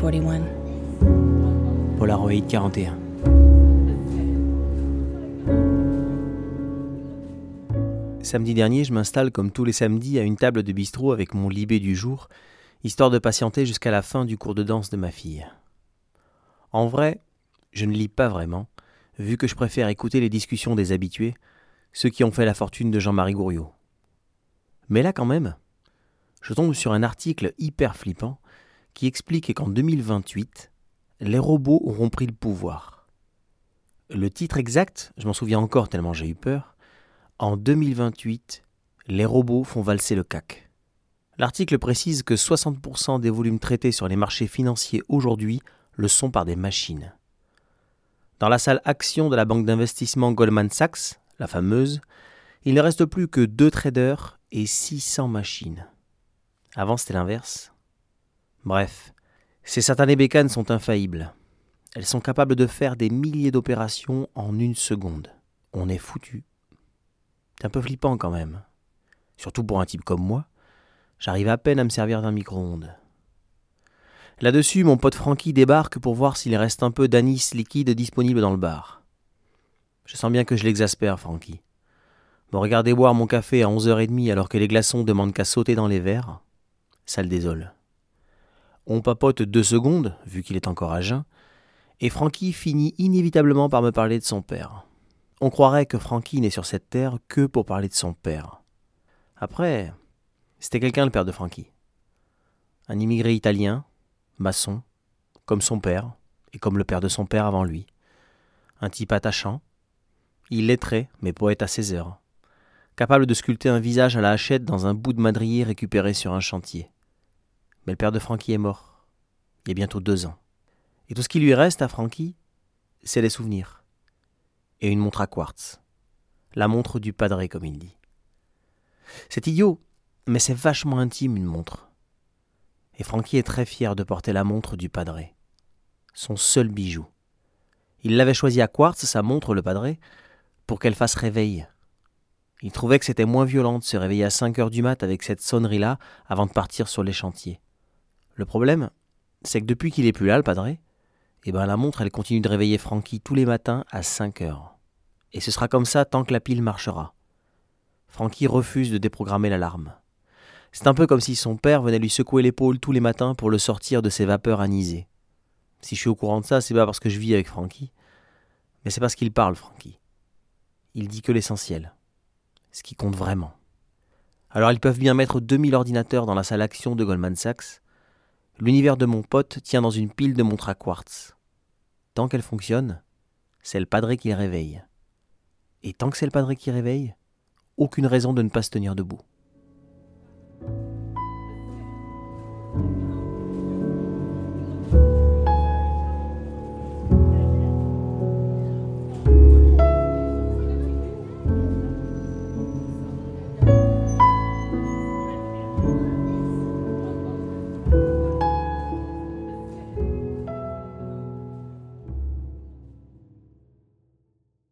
41. Polaroid 41. Samedi dernier, je m'installe comme tous les samedis à une table de bistrot avec mon libé du jour, histoire de patienter jusqu'à la fin du cours de danse de ma fille. En vrai, je ne lis pas vraiment, vu que je préfère écouter les discussions des habitués, ceux qui ont fait la fortune de Jean-Marie Gouriot. Mais là quand même, je tombe sur un article hyper flippant qui explique qu'en 2028, les robots auront pris le pouvoir. Le titre exact, je m'en souviens encore tellement j'ai eu peur, en 2028, les robots font valser le CAC. L'article précise que 60% des volumes traités sur les marchés financiers aujourd'hui le sont par des machines. Dans la salle action de la banque d'investissement Goldman Sachs, la fameuse, il ne reste plus que deux traders et 600 machines. Avant, c'était l'inverse. Bref, ces satanées bécanes sont infaillibles. Elles sont capables de faire des milliers d'opérations en une seconde. On est foutu. C'est un peu flippant quand même. Surtout pour un type comme moi. J'arrive à peine à me servir d'un micro-ondes. Là-dessus, mon pote Francky débarque pour voir s'il reste un peu d'anis liquide disponible dans le bar. Je sens bien que je l'exaspère, Francky. Me regarder boire mon café à 11h30 alors que les glaçons demandent qu'à sauter dans les verres, ça le désole. On papote deux secondes, vu qu'il est encore à jeun, et Francky finit inévitablement par me parler de son père. On croirait que Francky n'est sur cette terre que pour parler de son père. Après, c'était quelqu'un le père de Francky. Un immigré italien, maçon, comme son père, et comme le père de son père avant lui. Un type attachant, illettré, mais poète à ses heures. Capable de sculpter un visage à la hachette dans un bout de madrier récupéré sur un chantier. Mais le père de Francky est mort, il y a bientôt deux ans. Et tout ce qui lui reste à Francky, c'est les souvenirs. Et une montre à quartz. La montre du padré, comme il dit. C'est idiot, mais c'est vachement intime une montre. Et Francky est très fier de porter la montre du padré. Son seul bijou. Il l'avait choisi à quartz, sa montre, le padré, pour qu'elle fasse réveil. Il trouvait que c'était moins violent de se réveiller à 5 heures du mat avec cette sonnerie-là avant de partir sur les chantiers. Le problème, c'est que depuis qu'il est plus là, le padré, eh ben la montre, elle continue de réveiller Francky tous les matins à 5 heures. Et ce sera comme ça tant que la pile marchera. Francky refuse de déprogrammer l'alarme. C'est un peu comme si son père venait lui secouer l'épaule tous les matins pour le sortir de ses vapeurs anisées. Si je suis au courant de ça, c'est pas parce que je vis avec Francky, mais c'est parce qu'il parle, Francky. Il dit que l'essentiel, ce qui compte vraiment. Alors ils peuvent bien mettre 2000 ordinateurs dans la salle action de Goldman Sachs. L'univers de mon pote tient dans une pile de montres à quartz. Tant qu'elle fonctionne, c'est le padré qui réveille. Et tant que c'est le padré qui réveille, aucune raison de ne pas se tenir debout.